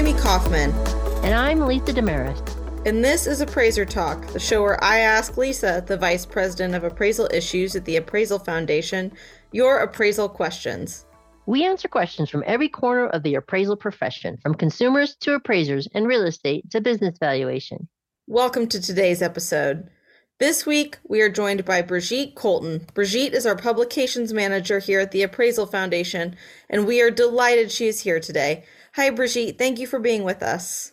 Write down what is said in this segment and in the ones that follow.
Amy Kaufman. And I'm Lisa Desmarais. And this is Appraiser Talk, the show where I ask Lisa, the Vice President of Appraisal Issues at the Appraisal Foundation, your appraisal questions. We answer questions from every corner of the appraisal profession, from consumers to appraisers and real estate to business valuation. Welcome to today's episode. This week, we are joined by Brigitte Coulton. Brigitte is our publications manager here at the Appraisal Foundation, and we are delighted she is here today. Hi, Brigitte. Thank you for being with us.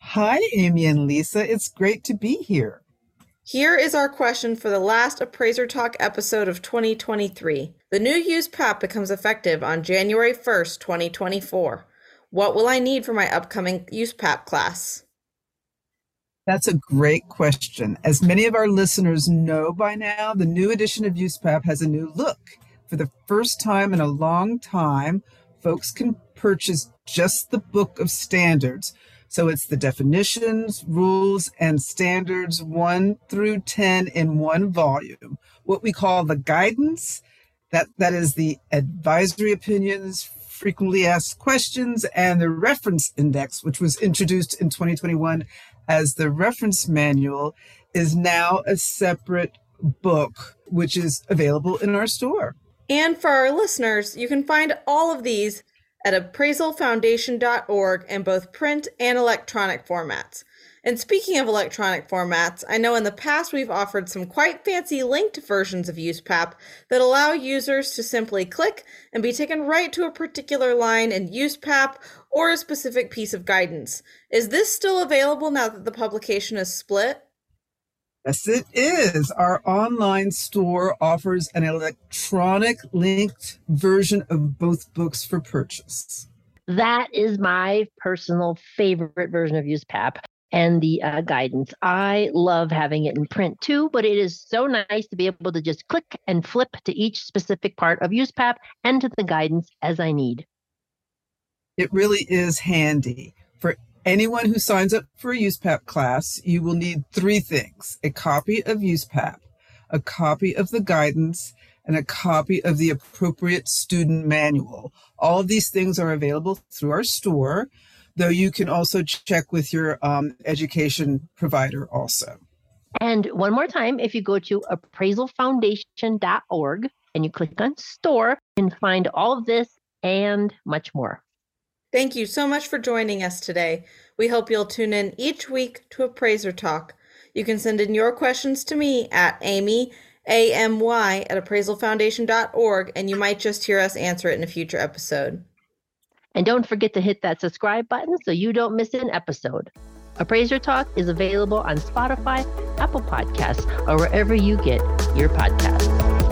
Hi, Amy and Lisa. It's great to be here. Here is our question for the last Appraiser Talk episode of 2023. The new USPAP becomes effective on January 1st, 2024. What will I need for my upcoming USPAP class? That's a great question. As many of our listeners know by now, the new edition of USPAP has a new look. For the first time in a long time, folks can purchase just the book of standards so it's the definitions, rules, and standards 1 through 10 in one volume. What we call the guidance, that, that is the advisory opinions, frequently asked questions, and the reference index, which was introduced in 2021 as the reference manual, is now a separate book, which is available in our store. And for our listeners, you can find all of these at appraisalfoundation.org in both print and electronic formats. And speaking of electronic formats, I know in the past we've offered some quite fancy linked versions of USPAP that allow users to simply click and be taken right to a particular line in USPAP or a specific piece of guidance. Is this still available now that the publication is split? Yes, it is. Our online store offers an electronic linked version of both books for purchase. That is my personal favorite version of USPAP and the uh, guidance. I love having it in print too, but it is so nice to be able to just click and flip to each specific part of USPAP and to the guidance as I need. It really is handy. Anyone who signs up for a USPAP class, you will need three things a copy of USPAP, a copy of the guidance, and a copy of the appropriate student manual. All of these things are available through our store, though you can also check with your um, education provider also. And one more time, if you go to appraisalfoundation.org and you click on store, you can find all of this and much more. Thank you so much for joining us today. We hope you'll tune in each week to Appraiser Talk. You can send in your questions to me at Amy, A-M-Y, at appraisalfoundation.org, and you might just hear us answer it in a future episode. And don't forget to hit that subscribe button so you don't miss an episode. Appraiser Talk is available on Spotify, Apple Podcasts, or wherever you get your podcasts.